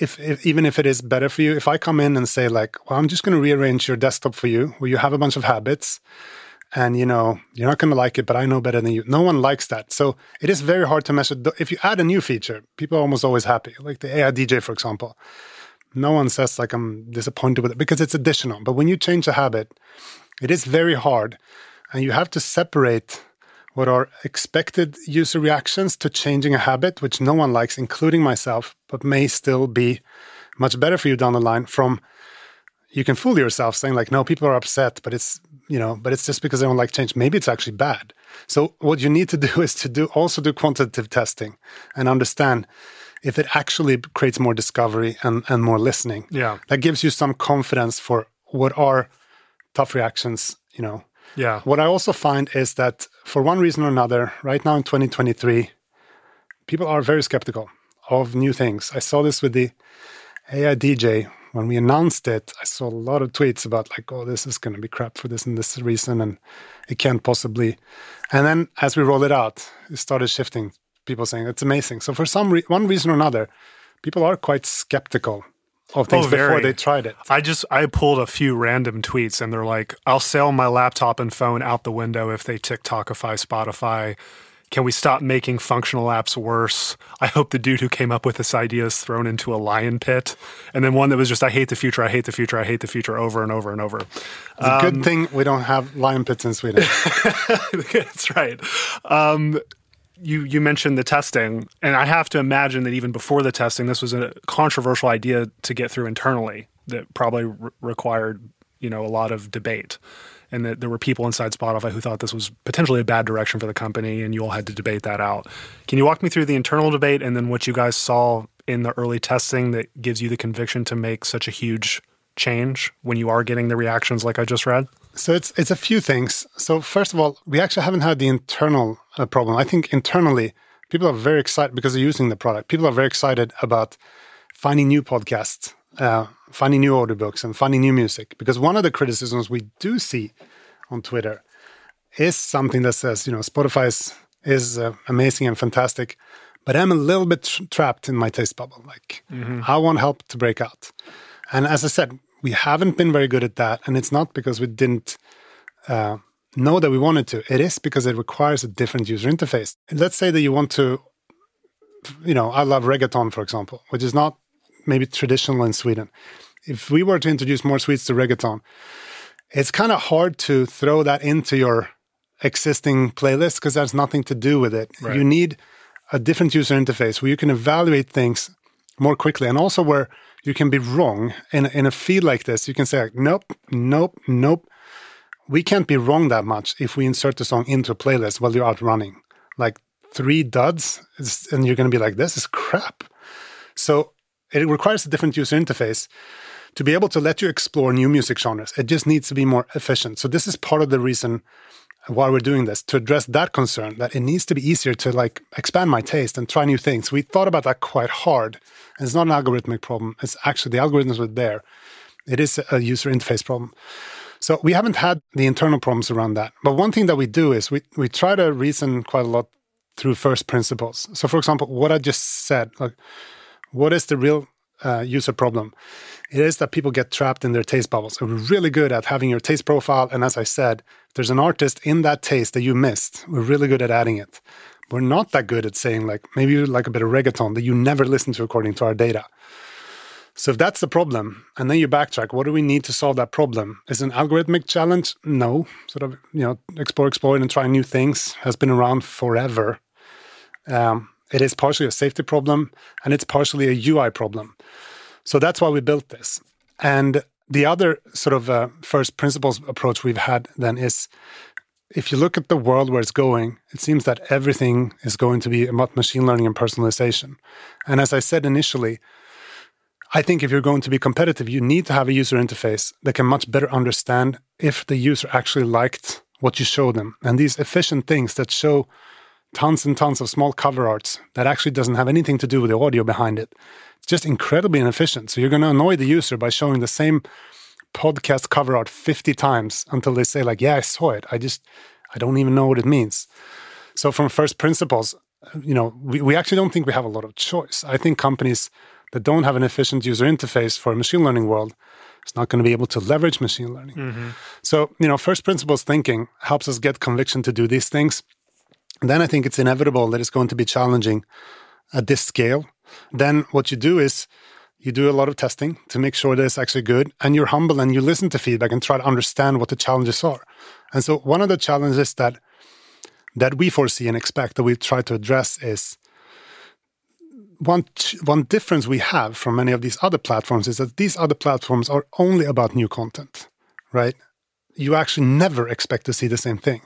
if, if, even if it is better for you. If i come in and say like well i'm just going to rearrange your desktop for you where you have a bunch of habits and you know you're not going to like it but i know better than you. No one likes that. So it is very hard to measure. If you add a new feature people are almost always happy. Like the ai dj for example. No one says like i'm disappointed with it because it's additional. But when you change a habit it is very hard and you have to separate what are expected user reactions to changing a habit, which no one likes, including myself, but may still be much better for you down the line from you can fool yourself saying like no people are upset but it's you know but it's just because they don't like change. Maybe it's actually bad. So what you need to do is to do also do quantitative testing and understand if it actually creates more discovery and, and more listening. Yeah. That gives you some confidence for what are tough reactions you know. Yeah. What I also find is that for one reason or another, right now in 2023, people are very skeptical of new things. I saw this with the AI DJ when we announced it. I saw a lot of tweets about like, "Oh, this is going to be crap for this and this reason, and it can't possibly." And then as we roll it out, it started shifting. People saying it's amazing. So for some re- one reason or another, people are quite skeptical of things oh, before they tried it. I just I pulled a few random tweets and they're like, I'll sell my laptop and phone out the window if they TikTokify Spotify. Can we stop making functional apps worse? I hope the dude who came up with this idea is thrown into a lion pit. And then one that was just, I hate the future, I hate the future, I hate the future over and over and over. It's um, a good um, thing we don't have lion pits in Sweden. That's right. Um, you you mentioned the testing, and I have to imagine that even before the testing, this was a controversial idea to get through internally that probably re- required you know a lot of debate, and that there were people inside Spotify who thought this was potentially a bad direction for the company, and you all had to debate that out. Can you walk me through the internal debate and then what you guys saw in the early testing that gives you the conviction to make such a huge change when you are getting the reactions like I just read? So it's it's a few things. So first of all, we actually haven't had the internal uh, problem. I think internally, people are very excited because they're using the product. People are very excited about finding new podcasts, uh, finding new audiobooks, and finding new music. Because one of the criticisms we do see on Twitter is something that says, you know, Spotify is, is uh, amazing and fantastic, but I'm a little bit tra- trapped in my taste bubble. Like, mm-hmm. I want help to break out. And as I said, we haven't been very good at that, and it's not because we didn't uh, know that we wanted to. It is because it requires a different user interface. let's say that you want to, you know, I love reggaeton, for example, which is not maybe traditional in Sweden. If we were to introduce more Swedes to reggaeton, it's kind of hard to throw that into your existing playlist because that's nothing to do with it. Right. You need a different user interface where you can evaluate things more quickly and also where you can be wrong in, in a feed like this. You can say, like, nope, nope, nope. We can't be wrong that much if we insert the song into a playlist while you're out running. Like three duds, and you're going to be like, this is crap. So it requires a different user interface to be able to let you explore new music genres. It just needs to be more efficient. So this is part of the reason why we're doing this to address that concern that it needs to be easier to like expand my taste and try new things. We thought about that quite hard. And it's not an algorithmic problem. It's actually the algorithms were there. It is a user interface problem. So we haven't had the internal problems around that. But one thing that we do is we, we try to reason quite a lot through first principles. So, for example, what I just said, like, what is the real uh, user problem? It is that people get trapped in their taste bubbles. So we're really good at having your taste profile. And as I said, there's an artist in that taste that you missed, we're really good at adding it. We're not that good at saying, like, maybe you like a bit of reggaeton that you never listen to according to our data. So if that's the problem, and then you backtrack, what do we need to solve that problem? Is an algorithmic challenge? No. Sort of, you know, explore, exploit, and try new things has been around forever. Um, it is partially a safety problem, and it's partially a UI problem. So that's why we built this. And the other sort of uh, first principles approach we've had then is if you look at the world where it's going, it seems that everything is going to be about machine learning and personalization. And as I said initially, I think if you're going to be competitive, you need to have a user interface that can much better understand if the user actually liked what you show them. And these efficient things that show tons and tons of small cover arts that actually doesn't have anything to do with the audio behind it. It's just incredibly inefficient. So you're going to annoy the user by showing the same podcast cover art 50 times until they say like, yeah, I saw it. I just, I don't even know what it means. So from first principles, you know, we, we actually don't think we have a lot of choice. I think companies that don't have an efficient user interface for a machine learning world is not going to be able to leverage machine learning. Mm-hmm. So, you know, first principles thinking helps us get conviction to do these things. And then I think it's inevitable that it's going to be challenging at this scale. Then what you do is you do a lot of testing to make sure that it's actually good and you're humble and you listen to feedback and try to understand what the challenges are. And so one of the challenges that that we foresee and expect that we try to address is one one difference we have from many of these other platforms is that these other platforms are only about new content, right? You actually never expect to see the same thing.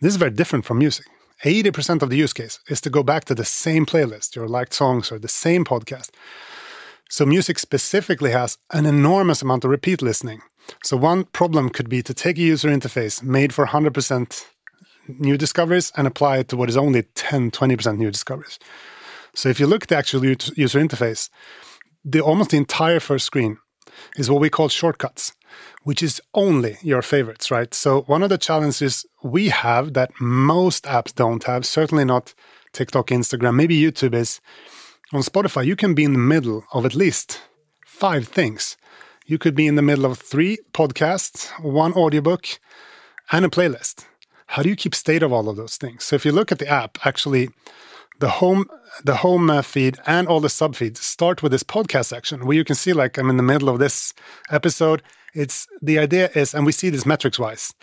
This is very different from music. 80% of the use case is to go back to the same playlist, your liked songs, or the same podcast. So, music specifically has an enormous amount of repeat listening. So, one problem could be to take a user interface made for 100% new discoveries and apply it to what is only 10, 20% new discoveries. So if you look at the actual user interface, the almost the entire first screen is what we call shortcuts, which is only your favorites, right? So one of the challenges we have that most apps don't have, certainly not TikTok, Instagram, maybe YouTube is on Spotify, you can be in the middle of at least five things. You could be in the middle of three podcasts, one audiobook, and a playlist. How do you keep state of all of those things? So if you look at the app, actually, the home the home uh, feed and all the sub feeds start with this podcast section where you can see like i'm in the middle of this episode. It's the idea is and we see this metrics wise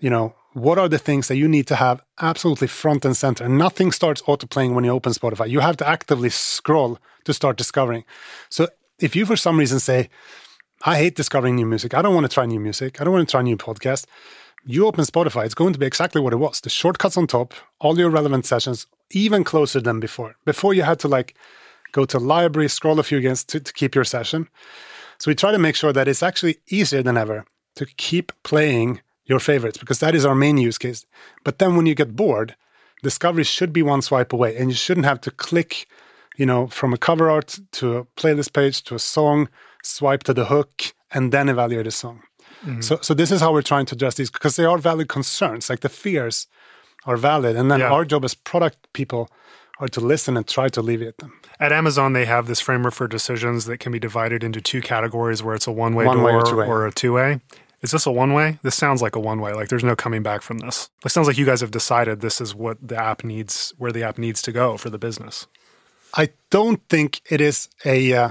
you know what are the things that you need to have absolutely front and center? Nothing starts auto playing when you open spotify. You have to actively scroll to start discovering. So if you for some reason say i hate discovering new music. I don't want to try new music. I don't want to try new podcast you open Spotify, it's going to be exactly what it was. The shortcuts on top, all your relevant sessions, even closer than before. Before you had to like go to library, scroll a few again to, to keep your session. So we try to make sure that it's actually easier than ever to keep playing your favorites because that is our main use case. But then when you get bored, discovery should be one swipe away and you shouldn't have to click, you know, from a cover art to a playlist page to a song, swipe to the hook and then evaluate a song. Mm-hmm. So, so this is how we're trying to address these because they are valid concerns. Like the fears are valid, and then yeah. our job as product people are to listen and try to alleviate them. At Amazon, they have this framework for decisions that can be divided into two categories, where it's a one-way one door or, or a two-way. Is this a one-way? This sounds like a one-way. Like there's no coming back from this. It sounds like you guys have decided this is what the app needs, where the app needs to go for the business. I don't think it is a. Uh,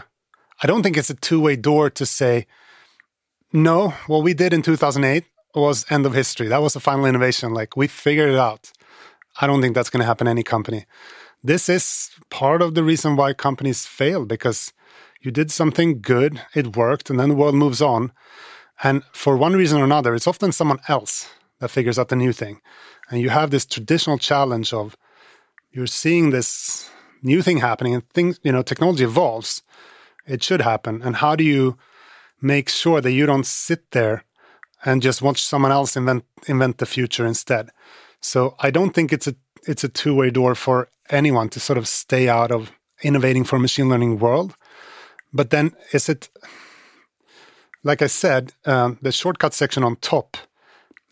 I don't think it's a two-way door to say no, what we did in 2008 was end of history. That was the final innovation. Like we figured it out. I don't think that's going to happen any company. This is part of the reason why companies fail because you did something good, it worked, and then the world moves on. And for one reason or another, it's often someone else that figures out the new thing. And you have this traditional challenge of you're seeing this new thing happening and things, you know, technology evolves. It should happen. And how do you make sure that you don't sit there and just watch someone else invent invent the future instead. So I don't think it's a it's a two way door for anyone to sort of stay out of innovating for machine learning world. But then is it like I said, um, the shortcut section on top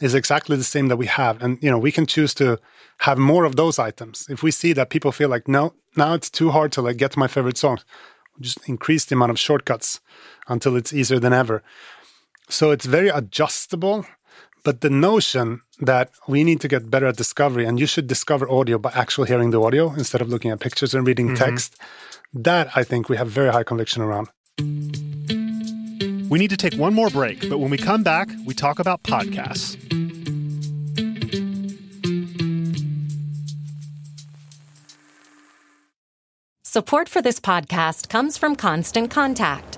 is exactly the same that we have, and you know we can choose to have more of those items. If we see that people feel like no, now it's too hard to like get to my favorite songs, just increase the amount of shortcuts until it's easier than ever. So it's very adjustable. But the notion that we need to get better at discovery and you should discover audio by actually hearing the audio instead of looking at pictures and reading Mm-hmm. text, that I think we have very high conviction around. We need to take one more break, but when we come back, we talk about podcasts. Support for this podcast comes from Constant Contact.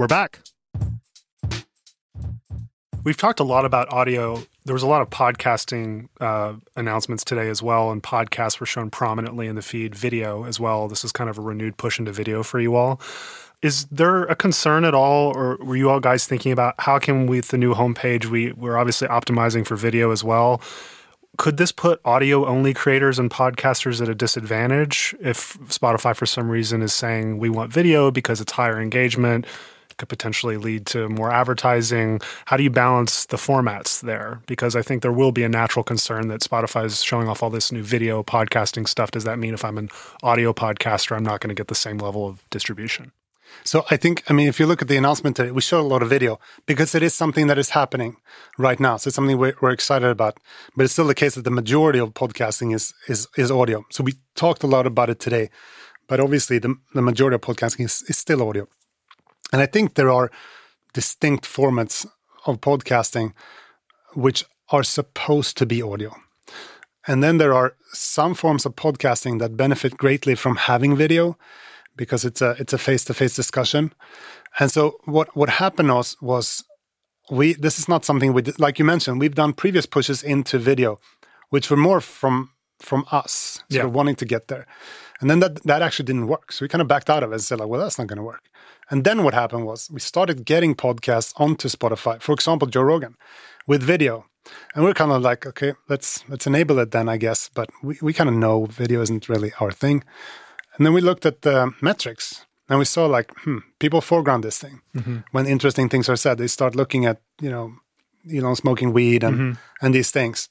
We're back. We've talked a lot about audio. There was a lot of podcasting uh, announcements today as well, and podcasts were shown prominently in the feed. Video as well. This is kind of a renewed push into video for you all. Is there a concern at all, or were you all guys thinking about how can we, with the new homepage, we we're obviously optimizing for video as well? Could this put audio only creators and podcasters at a disadvantage if Spotify, for some reason, is saying we want video because it's higher engagement? Could potentially lead to more advertising. How do you balance the formats there? Because I think there will be a natural concern that Spotify is showing off all this new video podcasting stuff. Does that mean if I'm an audio podcaster, I'm not going to get the same level of distribution? So I think, I mean, if you look at the announcement today, we showed a lot of video because it is something that is happening right now. So it's something we're, we're excited about. But it's still the case that the majority of podcasting is is is audio. So we talked a lot about it today. But obviously, the, the majority of podcasting is, is still audio. And I think there are distinct formats of podcasting which are supposed to be audio. And then there are some forms of podcasting that benefit greatly from having video because it's a it's a face-to-face discussion. And so what what happened was was we this is not something we did, like you mentioned we've done previous pushes into video which were more from from us Yeah. wanting to get there. And then that that actually didn't work. So we kind of backed out of it and said like well that's not going to work. And then what happened was we started getting podcasts onto Spotify. For example, Joe Rogan with video. And we're kind of like, okay, let's let's enable it then, I guess. But we, we kind of know video isn't really our thing. And then we looked at the metrics and we saw like, hmm, people foreground this thing. When interesting things are said, they start looking at, you know, Elon smoking weed and and these things.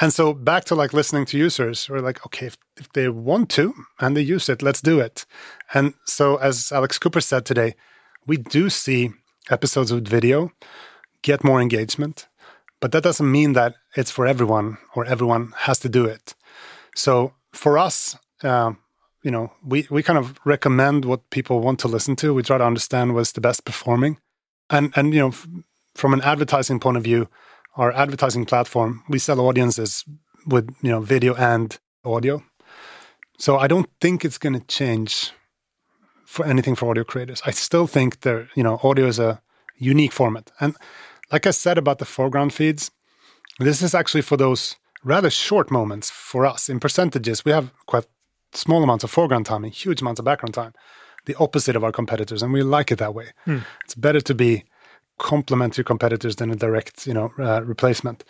And so back to like listening to users, we're like, okay, if, if they want to and they use it, let's do it. And so as Alex Cooper said today, we do see episodes with video get more engagement, but that doesn't mean that it's for everyone or everyone has to do it. So for us, um, you know, we, we kind of recommend what people want to listen to. We try to understand what's the best performing. And, and you know, f- from an advertising point of view, our advertising platform, we sell audiences with, you know, video and audio. So I don't think it's going to change for anything for audio creators. I still think there, you know, audio is a unique format. And like I said about the foreground feeds, this is actually for those rather short moments for us. In percentages, we have quite small amounts of foreground time and huge amounts of background time. The opposite of our competitors, and we like it that way. Hmm. It's better to be complement your competitors than a direct, you know, uh, replacement.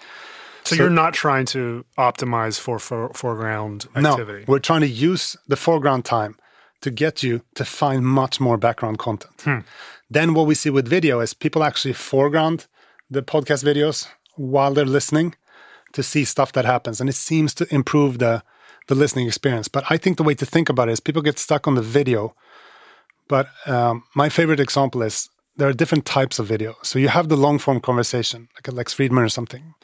So, So- you're not trying to optimize for, for foreground activity. No, we're trying to use the foreground time to get you to find much more background content. Then what we see with video is people actually foreground the podcast videos while they're listening to see stuff that happens, and it seems to improve the the listening experience. But I think the way to think about it is people get stuck on the video. But um, my favorite example is there are different types of video. So you have the long form conversation, like Lex Fridman or something,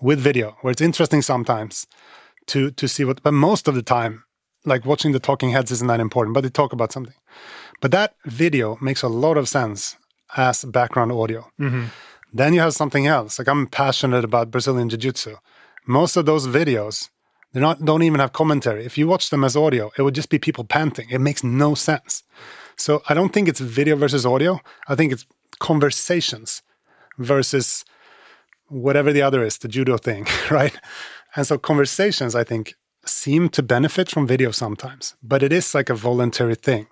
with video, where it's interesting sometimes to to see what. But most of the time, like watching the talking heads isn't that important, but they talk about something. But that video makes a lot of sense as background audio. Mm-hmm. Then you have something else. Like I'm passionate about Brazilian Jiu Jitsu. Most of those videos, they're not don't even have commentary. If you watch them as audio, it would just be people panting. It makes no sense. So I don't think it's video versus audio. I think it's conversations versus whatever the other is, the judo thing, right? And so conversations, I think, seem to benefit from video sometimes, but it is like a voluntary thing.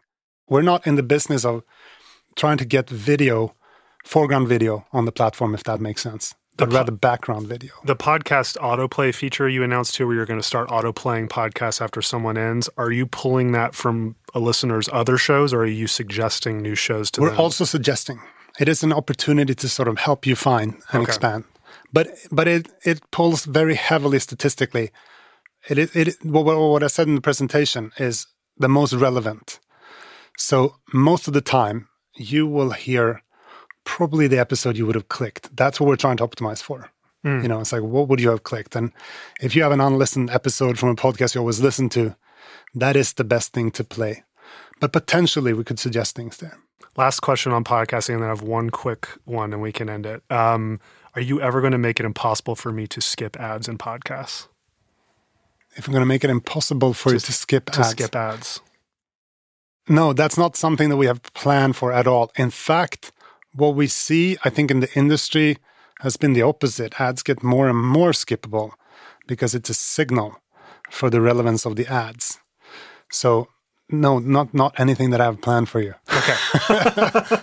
We're not in the business of trying to get video, foreground video on the platform, if that makes sense, but rather background video. The podcast autoplay feature you announced too, where you're going to start autoplaying podcasts after someone ends. Are you pulling that from a listener's other shows, or are you suggesting new shows to them We're them? also suggesting it is an opportunity to sort of help you find and Okay. expand. But but it it pulls very heavily statistically. It it, it what, what what I said in the presentation is the most relevant. So most of the time you will hear probably the episode you would have clicked. That's what we're trying to optimize for. Hmm. You know, it's like what would you have clicked? And if you have an unlistened episode from a podcast you always listen to, that is the best thing to play. But potentially we could suggest things there. Last question on podcasting, and then I have one quick one, and we can end it. Um, are you ever going to make it impossible for me to skip ads in podcasts? if I'm going to make it impossible for you to skip To ads. skip ads. No, that's not something that we have planned for at all. In fact, what we see, I think, in the industry has been the opposite. Ads get more and more skippable because it's a signal for the relevance of the ads. So, no, not not anything that I have planned for you. Okay.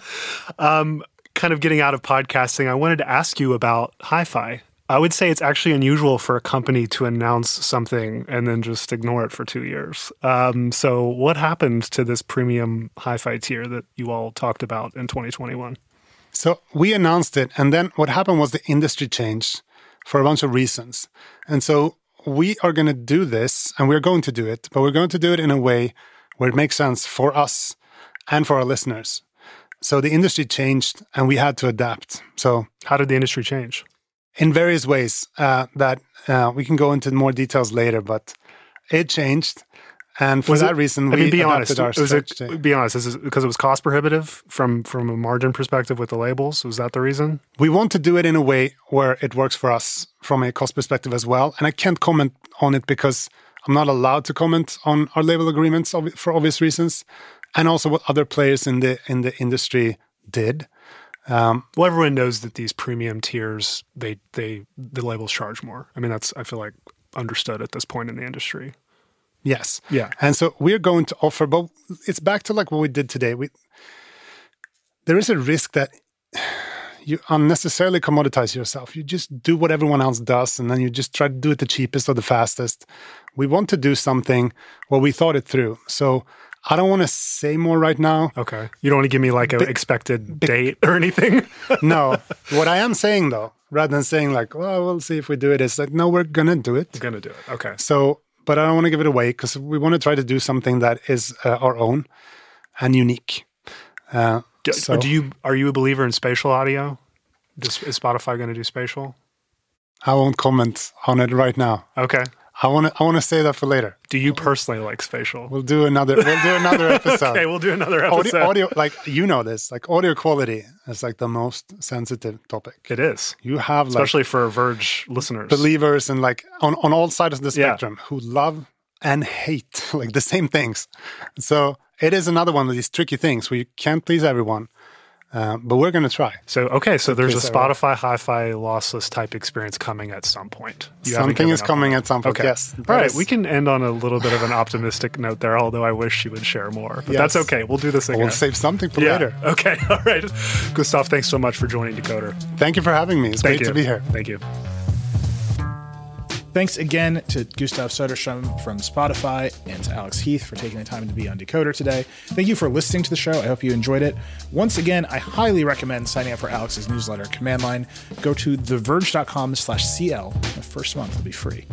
um, kind of getting out of podcasting, I wanted to ask you about hi fi. I would say it's actually unusual for a company to announce something and then just ignore it for two years. Um, so, what happened to this premium hi fi tier that you all talked about in 2021? So we announced it, and then what happened was the industry changed for a bunch of reasons. And so we are going to do this, and we're going to do it, but we're going to do it in a way where it makes sense for us and for our listeners. So the industry changed, and we had to adapt. So How did the industry change? in various ways uh, that uh, we can go into more details later, but it changed. And for Was that it- reason, I we mean, be adapted honest. our Was it, be honest. Is it because it was cost prohibitive from from a margin perspective with the labels? Was that the reason? we want to do it in a way where it works for us from a cost perspective as well. And I can't comment on it because I'm not allowed to comment on our label agreements for obvious reasons, and also what other players in the in the industry did. Um, well, everyone knows that these premium tiers, they they the labels charge more. I mean, that's I feel like understood at this point in the industry. Yes. Yeah. And so we're going to offer, but it's back to like what we did today. We there is a risk that you unnecessarily commoditize yourself. You just do what everyone else does, and then you just try to do it the cheapest or the fastest. We want to do something where we thought it through. So I don't want to say more right now. Okay, you don't want to give me like an expected date or anything. no. What I am saying though, rather than saying like, well, we'll see if we do it," it, is like, no, we're gonna do it. We're gonna do it. Okay. So, but I don't want to give it away because we want to try to do something that is uh, our own and unique. Uh, Do, so do you are you a believer in spatial audio? Does, is Spotify going to do spatial? I won't comment on it right now. Okay. I want to. I want to say that for later. Do you personally like spatial? We'll do another. We'll do another episode. okay, we'll do another episode. audio, audio, like you know this, like audio quality is like the most sensitive topic. It is, You have like especially for Verge listeners. believers and like on, on all sides of the Yeah. spectrum who love and hate like the same things. So it is another one of these tricky things where you can't please everyone, uh, but we're going to try. so okay, so there's a. Spotify hi-fi lossless type experience coming at some point. You Something is coming at some point. Okay. Yes. All right, is- we can end on a little bit of an optimistic note there. Although I wish you would share more, but that's okay. We'll do this again. We'll save something for yeah. later. Okay. All right. Gustav, thanks so much for joining Decoder. Thank you for having me. It's Thank great you. to be here. Thank you. Thanks again to Gustav Soderstrom from Spotify and to Alex Heath for taking the time to be on Decoder today. Thank you for listening to the show. I hope you enjoyed it. Once again, I highly recommend signing up for Alex's newsletter, Command Line. Go to theverge.com slash CL. The first month will be free.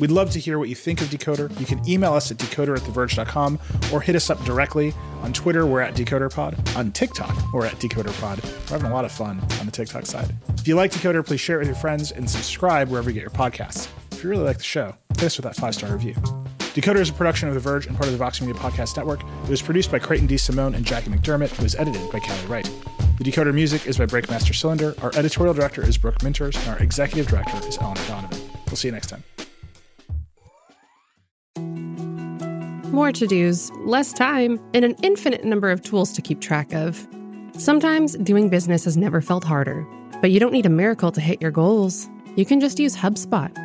We'd love to hear what you think of Decoder. You can email us at decoder at theverge.com or hit us up directly. On Twitter, we're at DecoderPod. On TikTok, we're at DecoderPod. We're having a lot of fun on the TikTok side. If you like Decoder, please share it with your friends and subscribe wherever you get your podcasts. If you really like the show, hit us with that five star review. Decoder is a production of The Verge and part of the Vox Media Podcast Network. It was produced by Creighton DeSimone and Jackie McDermott. It was edited by Callie Wright. The Decoder music is by Breakmaster Cylinder. Our editorial director is Brooke Minters, and our executive director is Eleanor Donovan. We'll see you next time. More to dos, less time, and an infinite number of tools to keep track of. Sometimes doing business has never felt harder, but you don't need a miracle to hit your goals. You can just use HubSpot